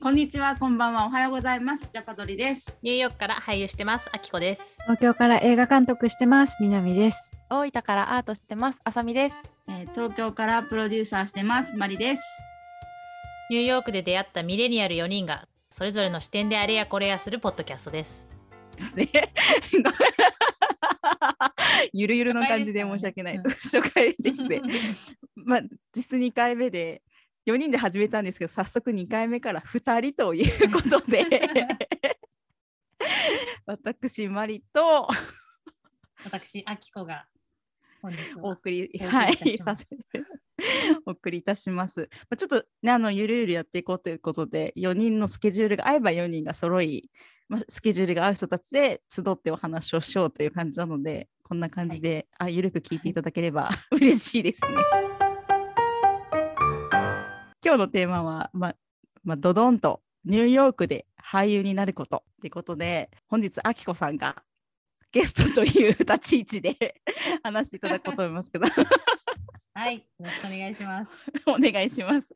こんにちは、こんばんは、おはようございます。ジャパドリです。ニューヨークから俳優してます、あきこです。東京から映画監督してます。南です。大分からアートしてます。あさみです。えー東京からプロデューサーしてます、マリです。ニューヨークで出会ったミレニアル4人が、それぞれの視点であれやこれやするポッドキャストです。ゆるゆるの感じで申し訳ない。初回ですね。まあ、実質2回目で、4人で始めたんですけど、早速2回目から2人ということで、私、マリと。私、あきこがお送り、はい、ます。させて、お送りいたします。まあ、ちょっとね、あの、ゆるゆるやっていこうということで、4人のスケジュールが合えば4人が揃い、まあ、スケジュールが合う人たちで集ってお話をしようという感じなので、こんな感じで、あ、ゆるく聞いていただければ嬉しいですね。今日のテーマは、まあ、まあ、ドドンとニューヨークで俳優になることってことで、本日、あきこさんがゲストという立ち位置で 話していただこうと思いますけど、はい、よろしくお願いします。お願いします。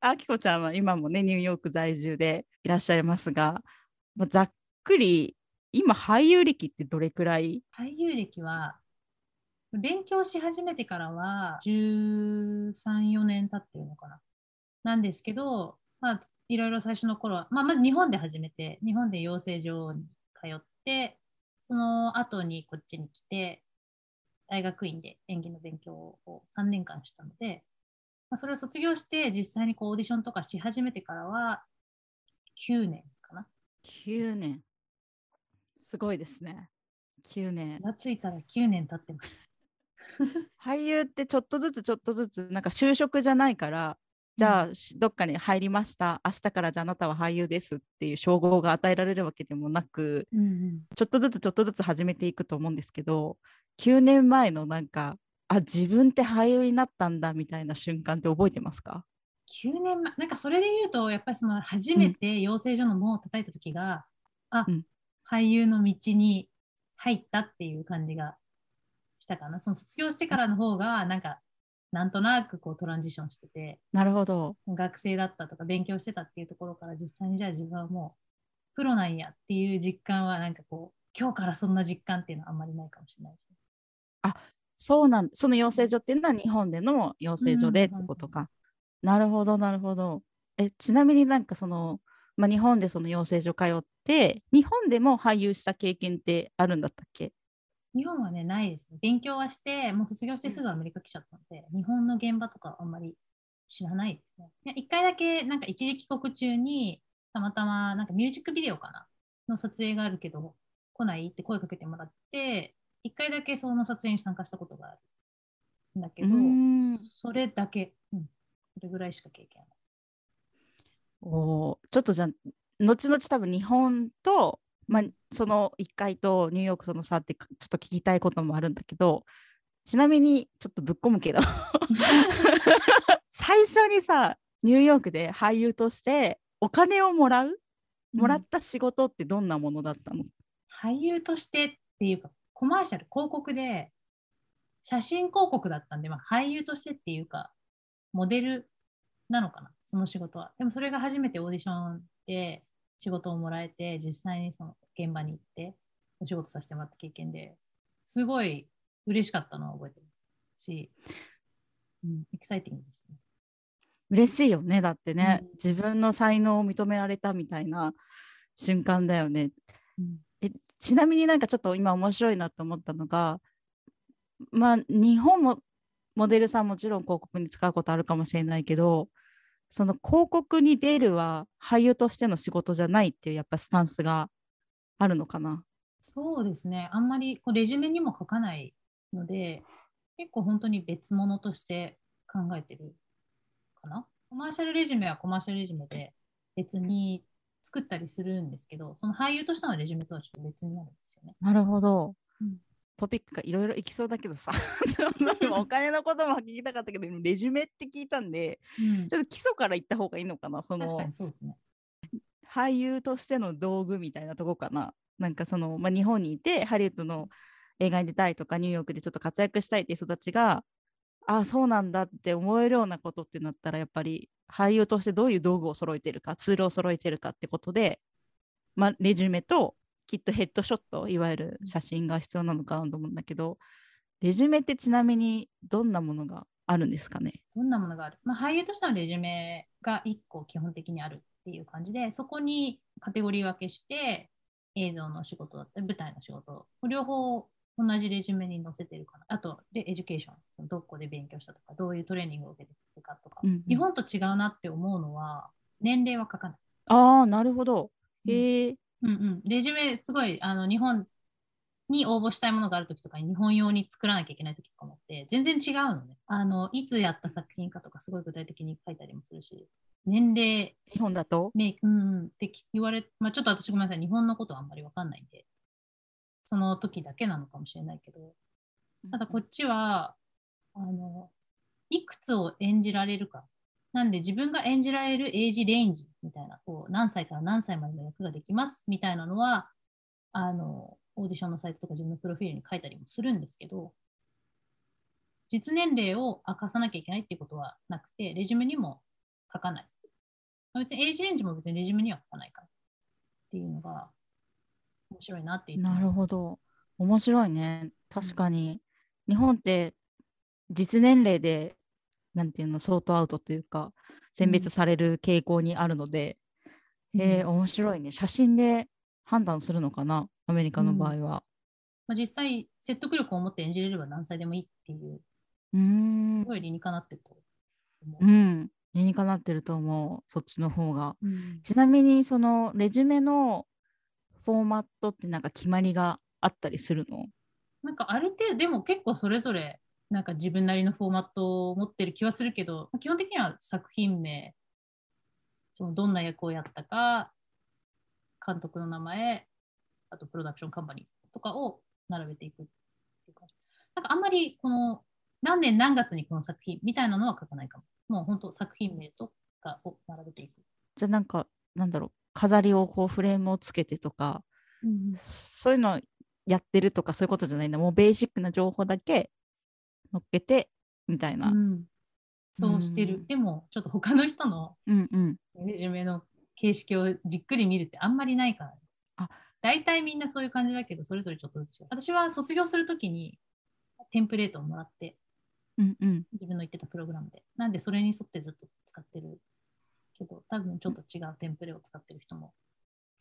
あきこちゃんは今もね、ニューヨーク在住でいらっしゃいますが、まあ、ざっくり、今、俳優歴ってどれくらい？俳優歴は勉強し始めてからは13、4年経ってるのかな。なんですけど、まあ、いろいろ最初の頃は、まあ、まず日本で始めて、日本で養成所に通って、その後にこっちに来て、大学院で演技の勉強を3年間したので、まあ、それを卒業して実際にこうオーディションとかし始めてからは9年かな。?9 年。すごいですね。9年気。がついたら9年経ってました。俳優ってちょっとずつちょっとずつ、なんか就職じゃないから、じゃあ、しどっかに入りました。明日からじゃああなたは俳優ですっていう称号が与えられるわけでもなく、うんうん。ちょっとずつちょっとずつ始めていくと思うんですけど、9年前のなんか、あ、自分って俳優になったんだみたいな瞬間って覚えてますか？9年前、なんかそれで言うと、やっぱりその初めて養成所の門を叩いた時が、あ、うん。俳優の道に入ったっていう感じがしたかな。その卒業してからの方が、なんか、なんとなくこうトランジションしてて、なるほど。学生だったとか勉強してたっていうところから実際にじゃあ自分はもうプロなんやっていう実感はなんかこう、今日からそんな実感っていうのはあんまりないかもしれないですね。そうなんその養成所っていうのは日本での養成所でってうんことか。なるほど、なるほど。え、ちなみになんかその、まあ、日本でその養成所通って、日本でも俳優した経験ってあるんだったっけ？日本はね、ないですね。勉強はして、もう卒業してすぐアメリカ来ちゃったので、日本の現場とかあんまり知らないですね。一回だけ、なんか一時帰国中に、たまたま、なんかミュージックビデオかなの撮影があるけど、来ないって声かけてもらって、一回だけその撮影に参加したことがあるんだけど、それだけ、うん、それぐらいしか経験ない。おーちょっとじゃあ後々多分日本と、まあ、その1回とニューヨークとの差ってかちょっと聞きたいこともあるんだけどちなみにちょっとぶっ込むけど最初にさニューヨークで俳優としてお金をもらうもらった仕事ってどんなものだったの、俳優としてっていうか、コマーシャル、広告で、写真広告だったんで、まあ、俳優としてっていうか、モデルなのかな、その仕事は。でもそれが初めてオーディションで仕事をもらえて、実際にその現場に行ってお仕事させてもらった経験ですごい嬉しかったのは覚えてるし、うん、エキサイティングですね。嬉しいよねだってね、うん。自分の才能を認められたみたいな瞬間だよね。うん。ちなみになんかちょっと今面白いなと思ったのがまあ日本もモデルさんもちろん広告に使うことあるかもしれないけどその広告に出るは俳優としての仕事じゃないっていうやっぱスタンスがあるのかな？そうですね。あんまりこうレジュメにも書かないので、結構本当に別物として考えてるかな？コマーシャルレジュメはコマーシャルレジュメで別に作ったりするんですけど、その俳優としてのレジュメとはちょっと別になるんですよね。なるほど。うんトピックがいろいろいきそうだけどさ お金のことも聞きたかったけど今レジュメって聞いたんでうんちょっと基礎から言った方がいいのかなその。俳優としての道具みたいなとこかな。なんかその、まあ、日本にいてハリウッドの映画に出たいとかニューヨークでちょっと活躍したいっていう人たちがあそうなんだって思えるようなことってなったらやっぱり俳優としてどういう道具を揃えてるかツールを揃えてるかってことで、まあ、レジュメときっとヘッドショットいわゆる写真が必要なのかなと思うんだけどレジュメってちなみにどんなものがあるんですかね？どんなものがある、まあ、俳優としてのレジュメが1個基本的にあるっていう感じでそこにカテゴリー分けして映像の仕事だったり舞台の仕事両方同じレジュメに載せてるかな。あとで education。どこで勉強したとかどういうトレーニングを受けてるかとか、うんうん。日本と違うなって思うのは年齢は書かない。ああなるほど。へえうんうん、レジュメすごいあの日本に応募したいものがあるときとかに日本用に作らなきゃいけないときとかもあって全然違うのね。あのいつやった作品かとかすごい具体的に書いたりもするし年齢日本だと？メイク、うんうん、って言われ、まあ、ちょっと私ごめんなさい、日本のことはあんまりわかんないんで、その時だけなのかもしれないけど、ただこっちは、あの、いくつを演じられるか。なんで自分が演じられるエイジレンジみたいな、こう何歳から何歳までの役ができますみたいなのは、あの、オーディションのサイトとか自分のプロフィールに書いたりもするんですけど、実年齢を明かさなきゃいけないっていうことはなくて、レジュメにも書かない。別にエイジレンジも別にレジュメには書かないからっていうのが面白いなってなるほど。面白いね。確かに、日本って実年齢でなんていうのソートアウトというか選別される傾向にあるので、うん。へえ面白いね。写真で判断するのかなアメリカの場合は。まあ、実際説得力を持って演じれれば何歳でもいいっていう、うーん。すごい理にかなってると思う。う。ん。理にかなってると思うそっちの方が。うん。ちなみにそのレジュメのフォーマットってなんか決まりがあったりするの？なんかある程度、でも結構それぞれなんか自分なりのフォーマットを持ってる気はするけど、基本的には作品名、そのどんな役をやったか、監督の名前、あとプロダクションカンパニーとかを並べていくっていう感じ。なんかあんまりこの何年何月にこの作品みたいなのは書かないかも。もう本当作品名とかを並べていく。じゃあなんかなんだろう飾りをこうフレームをつけてとかそういうのやってるとかそういうことじゃないんだもうベーシックな情報だけ乗っけてみたいな。うんそうしてる。でもちょっと他の人のうんうん。レジュメの形式をじっくり見るってあんまりないから、ね。あ大体みんなそういう感じだけど、それぞれちょっとずつ。私は卒業するときにテンプレートをもらって、うんうん。自分の言ってたプログラムで。なんでそれに沿ってずっと使ってるけど、多分ちょっと違うテンプレを使ってる人も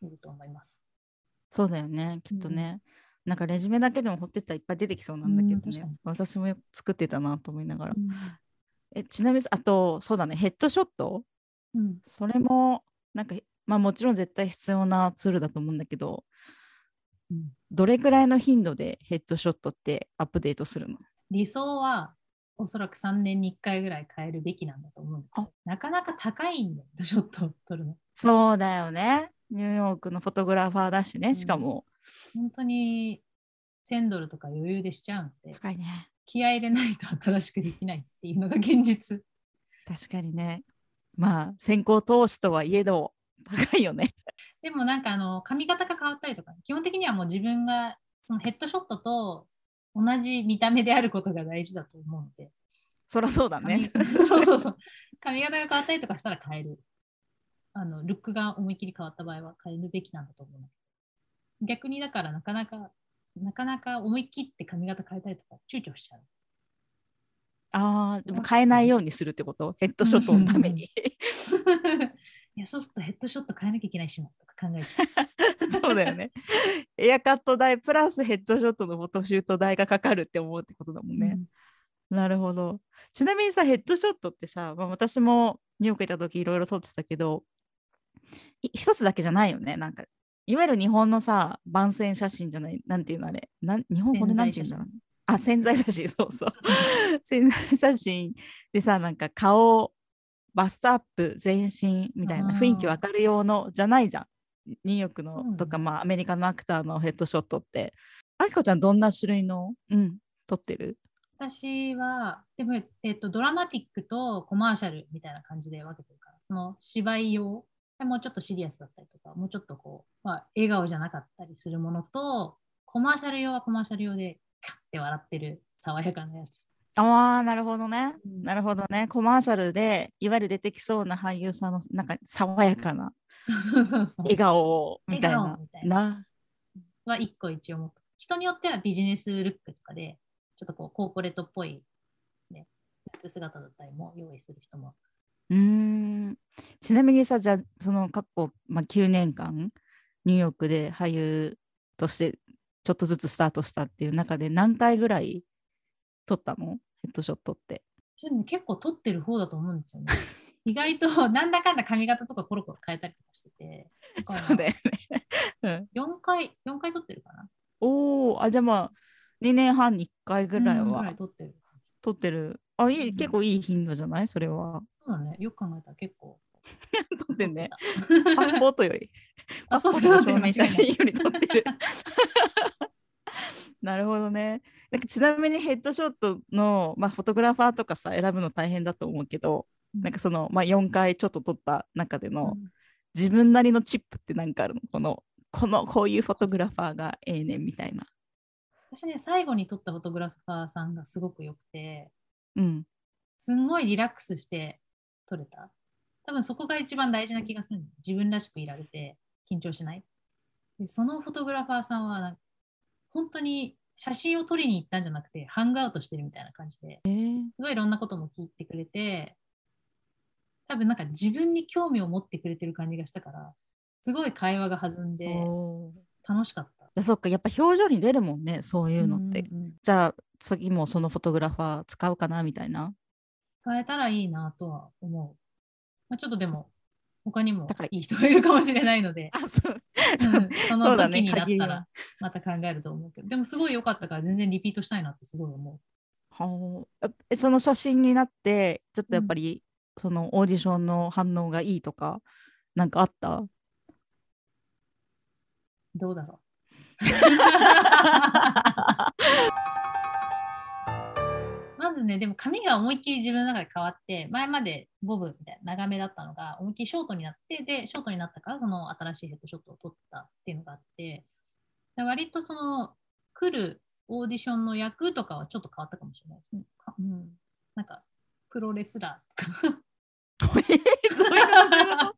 いると思います。そうだよねきっとね。なんかレジュメだけでも掘ってったらいっぱい出てきそうなんだけどね。うん。私も作ってたなと思いながら。うん。えちなみにあとそうだね。ヘッドショット？うん。それもなんかまあもちろん絶対必要なツールだと思うんだけどうん。どれくらいの頻度でヘッドショットってアップデートするの？理想はおそらく3年に1回ぐらい変えるべきなんだと思うなかなか高いんだよ、ヘッドショットを撮るの。そうだよね。ニューヨークのフォトグラファーだしねしかも、本当に1000ドルとか余裕でしちゃうんで、高いね気合い入れないと新しくできないっていうのが現実。確かにねまあ先行投資とはいえど高いよねでもなんかあの髪型が変わったりとか、基本的にはもう自分がそのヘッドショットと同じ見た目であることが大事だと思うので、そりゃそうだ髪ね そうそうそう髪型が変わったりとかしたら変える。あのルックが思いっきり変わった場合は変えるべきなんだと思う。逆にだからなかなか、なかなか思い切って髪型変えたりとか躊躇しちゃう。あーでも変えないようにするってこと？ヘッドショットのために いや、そうするとヘッドショット変えなきゃいけないしなとか考えちゃう。そうだよねエアカット代プラスヘッドショットのフォトシュート代がかかるって思うってことだもんね、なるほど。ちなみにさ、ヘッドショットってさ、まあ、私もニューヨーク行った時いろいろ撮ってたけど、い一つだけじゃないよね？なんか、いわゆる日本のさ、番宣写真じゃない、なんていうのあれ、なん日本語でなんていうんだろう。あ、潜在写真、そうそう。潜在写真でさ、なんか顔、バストアップ、全身みたいな雰囲気わかる用のじゃないじゃん。ニューヨークのとか、まあ、アメリカのアクターのヘッドショットって。あきこちゃん、どんな種類の、うん、撮ってる？私は、でも、えっと、ドラマティックとコマーシャルみたいな感じで分けてるから、その芝居用、でもうちょっとシリアスだったりとか、もうちょっとこう、まあ、笑顔じゃなかったりするものと、コマーシャル用はコマーシャル用で、カッて笑ってる爽やかなやつ。ああ、なるほどね。うんなるほどね。コマーシャルで、いわゆる出てきそうな俳優さんの、なんか爽やかな。笑顔みたいなみた。いなな。は一個一応持って人によってはビジネスルックとかで、ちょっとこうコーポレートっぽい、ね、姿だったりも用意する人も。うーん。ちなみにさ、じゃあ、その過去、まあ、9年間、ニューヨークで俳優として、ちょっとずつスタートしたっていう中で、何回ぐらい撮ったの？ヘッドショットって。でも結構撮ってる方だと思うんですよね。意外となんだかんだ髪型とかコロコロ変えたりとかしてて。そうだよね。うん、4回、4回撮ってるかなおお、あ、じゃあまあ、2年半に1回ぐらいはい撮ってる。撮ってる。あ、いい、うん結構いい頻度じゃない？それは。そうだね。よく考えたら結構。撮ってんね。パスポートより。パあスポートの証明写真より撮ってる。なるほどね。なんかちなみにヘッドショットの、まあ、フォトグラファーとかさ選ぶの大変だと思うけど、うんなんかその、まあ、4回ちょっと撮った中での、うん自分なりのチップって何かあるの？このこのこういうフォトグラファーがええねんみたいな。私ね、最後に撮ったフォトグラファーさんがすごく良くて、うん。すんごいリラックスして撮れた。多分そこが一番大事な気がする。自分らしくいられて緊張しない。でそのフォトグラファーさんはなんか本当に写真を撮りに行ったんじゃなくてハングアウトしてるみたいな感じでえー、すごいいろんなことも聞いてくれて多分なんか自分に興味を持ってくれてる感じがしたからすごい会話が弾んで楽しかった。あそっかやっぱ表情に出るもんねそういうのって。うんうんうんじゃあ次もそのフォトグラファー使うかなみたいな。変えたらいいなとは思う。まあ、ちょっとでも他にも高いいい人がいるかもしれないので。あそううんその時になったらまた考えると思うけど、でもすごい良かったから全然リピートしたいなってすごい思はあえその写真になってちょっとやっぱり、そのオーディションの反応がいいとかなんかあった？う。どうだろう。ね、でも髪が思いっきり自分の中で変わって、前までボブみたいな長めだったのが思いっきりショートになって、で、ショートになったからその新しいヘッドショットを撮ったっていうのがあって、で割とその来るオーディションの役とかはちょっと変わったかもしれないですね。かうん、なんか、プロレスラーとか。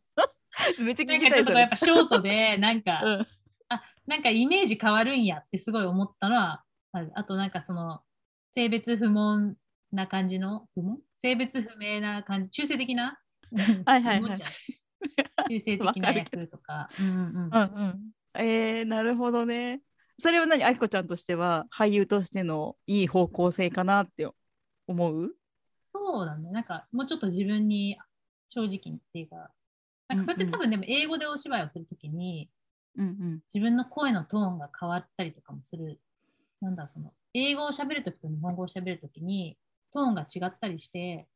めっちゃなん聞きたいそれ。かちょっとやっぱショートで、なんか、うん。あなんかイメージ変わるんやってすごい思ったのはあとなんかその性別不問な感じの不問？性別不明な感じ？中性的な？はいはいはい。中性的な役とか。うんうん。うんうん。えー、なるほどね。それは何？あきこちゃんとしては俳優としてのいい方向性かなって思う？そうだね。なんかもうちょっと自分に正直にっていうか。なんかそれってうんうん多分でも英語でお芝居をするときにうんうん。自分の声のトーンが変わったりとかもする。なんだその英語を喋るときと日本語を喋るときにトーンが違ったりして、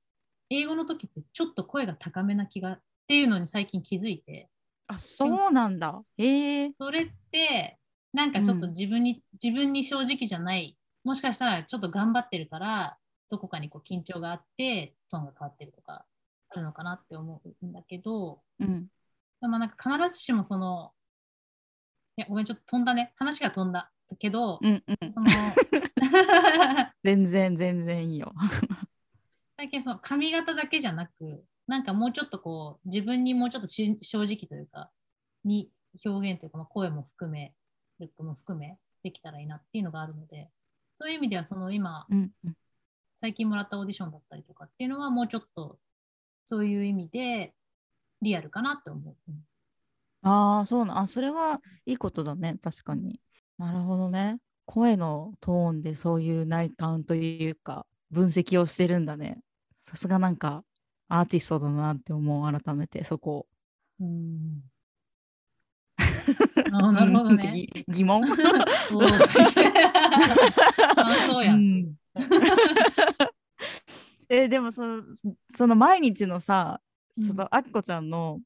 英語の時ってちょっと声が高めな気がっていうのに最近気づいて、あそうなんだ。え。ー、それってなんかちょっと自分に、自分に正直じゃない、もしかしたらちょっと頑張ってるから、どこかにこう緊張があってトーンが変わってるとかあるのかなって思うんだけど、うん。でもなんか必ずしもその、いや、ごめん、ちょっと飛んだね。話が飛んだ。けど、うんうん。その、全然全然いいよ 最近その髪型だけじゃなく、なんかもうちょっとこう、自分にもうちょっとし正直というか、に表現というか、まあ声も含め、ルックも含め、できたらいいなっていうのがあるので、そういう意味では、その今、うんうん最近もらったオーディションだったりとかっていうのは、もうちょっと、そういう意味で、リアルかなって思う。うんああ、そうな、あ、それはいいことだね、確かに。なるほどね。声のトーンでそういう内観というか、分析をしてるんだね。さすがなんか、アーティストだなって思う、改めて、そこ。うん。あなるほどね。ぎ疑問？そうあそうや。うんん えでもそのその毎日のさ、そのあきこちゃんの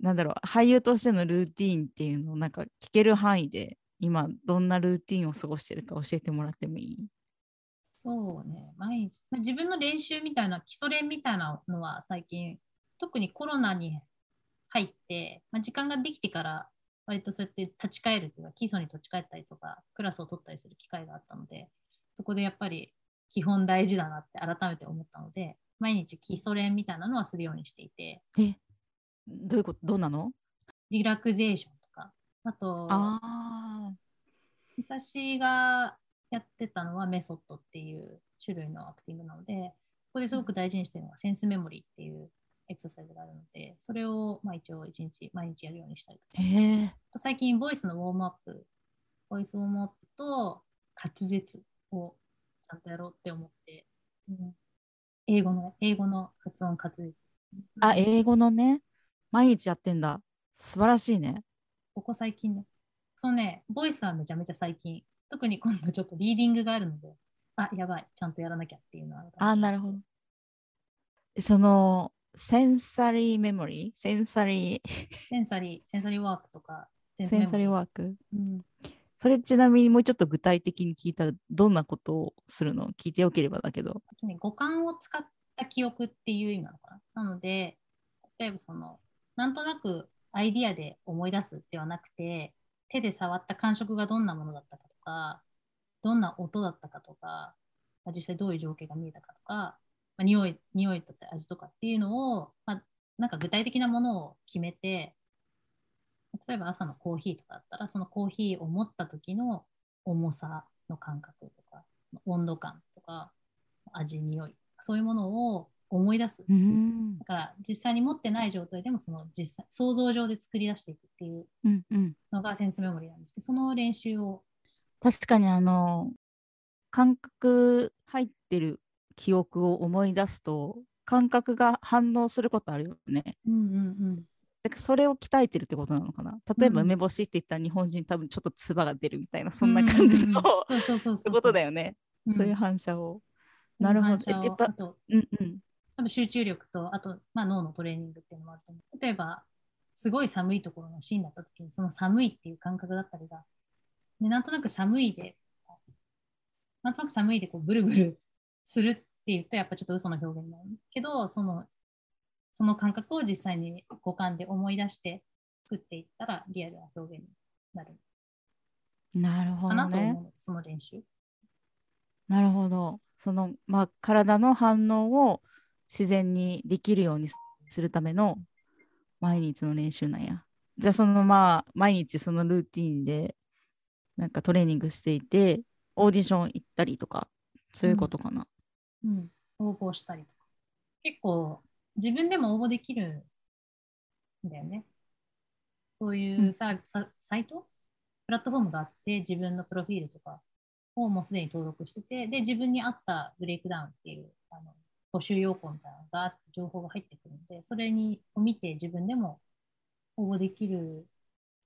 なんだろう俳優としてのルーティーンっていうのをなんか聞ける範囲で今どんなルーティーンを過ごしてるか教えてもらってもいい？そうね、毎日。まあ自分の練習みたいな、基礎練みたいなのは最近、特にコロナに入って、まあ、時間ができてから、割とそうやって立ち返るというか、基礎に立ち返ったりとか、クラスを取ったりする機会があったので、そこでやっぱり基本大事だなって改めて思ったので、毎日基礎練みたいなのはするようにしていて、え、どういうこと？どうなの？リラクゼーションあと、あ私がやってたのはメソッドっていう種類のアクティングなので、そこですごく大事にしてるのがセンスメモリーっていうエクササイズがあるので、それをまあ一応一日毎日やるようにしたりとか。ー。え最近、ボイスのウォームアップ、ボイスウォームアップと滑舌をちゃんとやろうって思って、うん英語の、英語の発音滑舌。あ、英語のね、毎日やってんだ。素晴らしいね。ここ最近ね。そのね、ボイスはめちゃめちゃ最近。特に今度ちょっとリーディングがあるので、あ、やばい、ちゃんとやらなきゃっていうのはあるあ、なるほど。その、 sensory memory？sensory、sensory、sensory work とか、セセンサリーーワーク？うん、それちなみにもうちょっと具体的に聞いたらどんなことをするの？聞いてよければだけど。五感を使った記憶っていう意味なのかな。なので、例えばその、なんとなくアイディアで思い出すではなくて、手で触った感触がどんなものだったかとか、どんな音だったかとか、実際どういう情景が見えたかとか、まあ、匂い、匂いだったり味とかっていうのを、まあ、なんか具体的なものを決めて、例えば朝のコーヒーとかだったら、そのコーヒーを持った時の重さの感覚とか、温度感とか、味、匂い、そういうものを思い出す。うんだから実際に持ってない状態でもその実際想像上で作り出していくっていううんうん。のがセンスメモリーなんですけど、その練習を、確かにあの、感覚入ってる記憶を思い出すと、感覚が反応することあるよね。うんうんだからそれを鍛えてるってことなのかな。例えばうん梅干しって言ったら日本人多分ちょっと唾が出るみたいな、そんな感じの、ことだよね。うんそういう反射を。なるほど。やっぱうんうん。多分集中力と、あと、まあ、脳のトレーニングっていうのもあると思う。例えば、すごい寒いところのシーンだった時に、その寒いっていう感覚だったりが、ね、なんとなく寒いで、なんとなく寒いでこうブルブルするって言うと、やっぱちょっと嘘の表現になるけど、その、その感覚を実際に五感で思い出して作っていったら、リアルな表現になるなるほどかなと思うその練習。なるほど。その、まあ、体の反応を自然にできるようにするための毎日の練習なんや。じゃあ、そのまあ、毎日そのルーティンで、なんかトレーニングしていて、オーディション行ったりとか、そういうことかな。うん、応募したりとか。結構、自分でも応募できるんだよね。そういうサ,、ササイト？プラットフォームがあって、自分のプロフィールとかをもうすでに登録してて、で、自分に合ったブレイクダウンっていうあの募集要項みたいなのがあって、情報が入ってくるので、それにを見て自分でも応募できる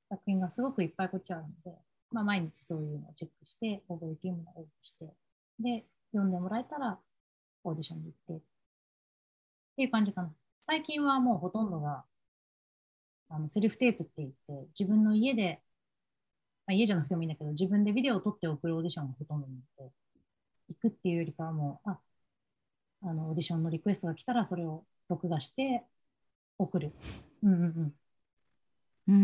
作品がすごくいっぱいこっちあるので、まあ、毎日そういうのをチェックして、応募できるものを応募して、で、読んでもらえたらオーディションに行ってっていう感じかな。最近はもうほとんどがあの self tape って言って、自分の家で、まあ、家じゃなくてもいいんだけど、自分でビデオを撮って送るオーディションがほとんどなので、行くっていうよりかはもう、あ、あのオーディションのリクエストが来たらそれを録画して送る。うんうんうん。うー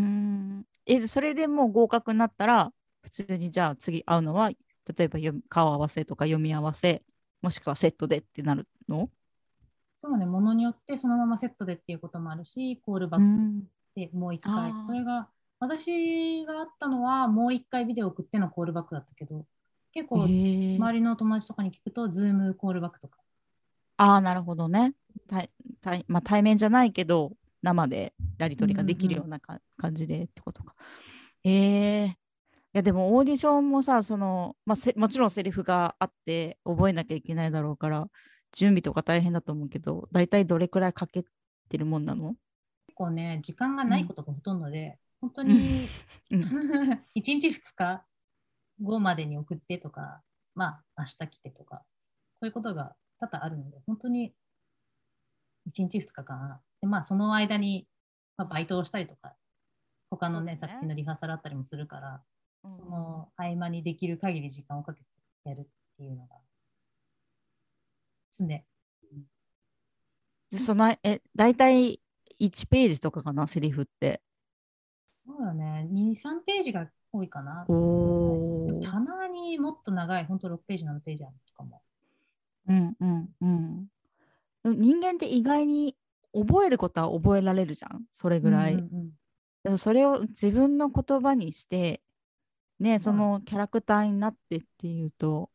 ん。え、それでもう合格になったら、普通にじゃあ次会うのは、例えば顔合わせとか読み合わせ、もしくはセットでってなるの？そうね、ものによってそのままセットでっていうこともあるし、コールバックうん。でもう一回あー、それが、私があったのはもう一回ビデオ送ってのコールバックだったけど、結構、周りの友達とかに聞くと、ズームコールバックとか。ああ、なるほどね。対対まあ、対面じゃないけど、生でやり取りができるようなか、感じでってことか。ええいや、でもオーディションもさ、その、まあ、せもちろんセリフがあって覚えなきゃいけないだろうから、準備とか大変だと思うけど、大体どれくらいかけてるもんなの？結構ね、時間がないことがほとんどで、本当うに、うん。1日2日後までに送ってとか、まあ、明日来てとか、そういうことが多々あるので、本当に1日2日かな。で、まあ、その間に、まあ、バイトをしたりとか、他のね、ね作品のリハーサルあったりもするから、その合間にできる限り時間をかけてやるっていうのが、常。でその、え、大体1ページとかかな、セリフって。そうだね、2、3ページが多いかな。たまにもっと長い、本当6ページ、7ページあるとかもうんうんうん。人間って意外に覚えることは覚えられるじゃん？それぐらい。うんうんそれを自分の言葉にしてねそのキャラクターになってっていうと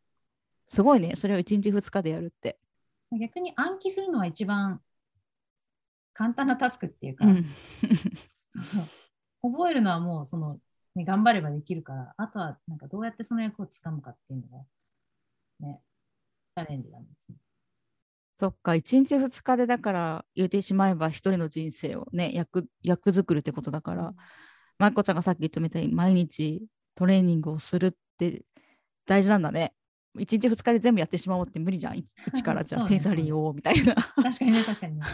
すごいね。それを1日2日でやるって。逆に暗記するのは一番簡単なタスクっていうか、うん。そう。覚えるのはもうその、ね、頑張ればできるから、あとはなんかどうやってその役をつかむかっていうのが、ね、チャレンジなんですね。そっか1日2日でだから言ってしまえば一人の人生をね役役作るってことだから、まいこちゃんがさっき言ったみたいに毎日トレーニングをするって大事なんだね。1日2日で全部やってしまおうって無理じゃん。い 一からじゃあセンサリーをみたいな。確かにね、確かにね。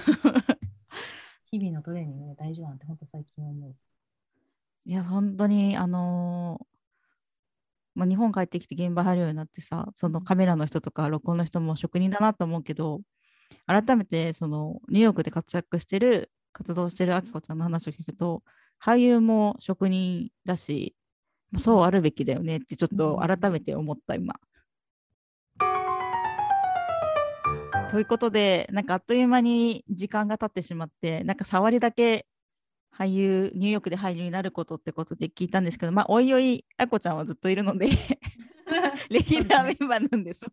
日々のトレーニングが大事だなって本当最近思う。いや本当にあのーまあ、日本帰ってきて現場入るようになってさそのカメラの人とか録音の人も職人だなと思うけど改めてそのニューヨークで活躍してる活動してるあきこちゃんの話を聞くと俳優も職人だしまあそうあるべきだよねってちょっと改めて思った今。ということでなんかあっという間に時間が経ってしまってなんか触りだけ俳優ニューヨークで俳優になることってことで聞いたんですけどまあおいおいあこちゃんはずっといるので レギュラーメンバーなんです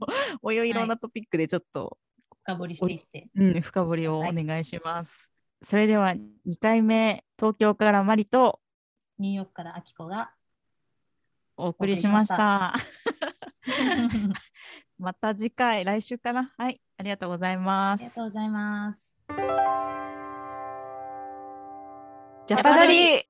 おいおいいろんなトピックでちょっと、深掘りしていって。うん、深掘りをお願いします。それでは2回目東京からマリとニューヨークからアキコが。お送りしまし。お送りしままた次回来週かなはいありがとうございますありがとうございます。ジャパダリ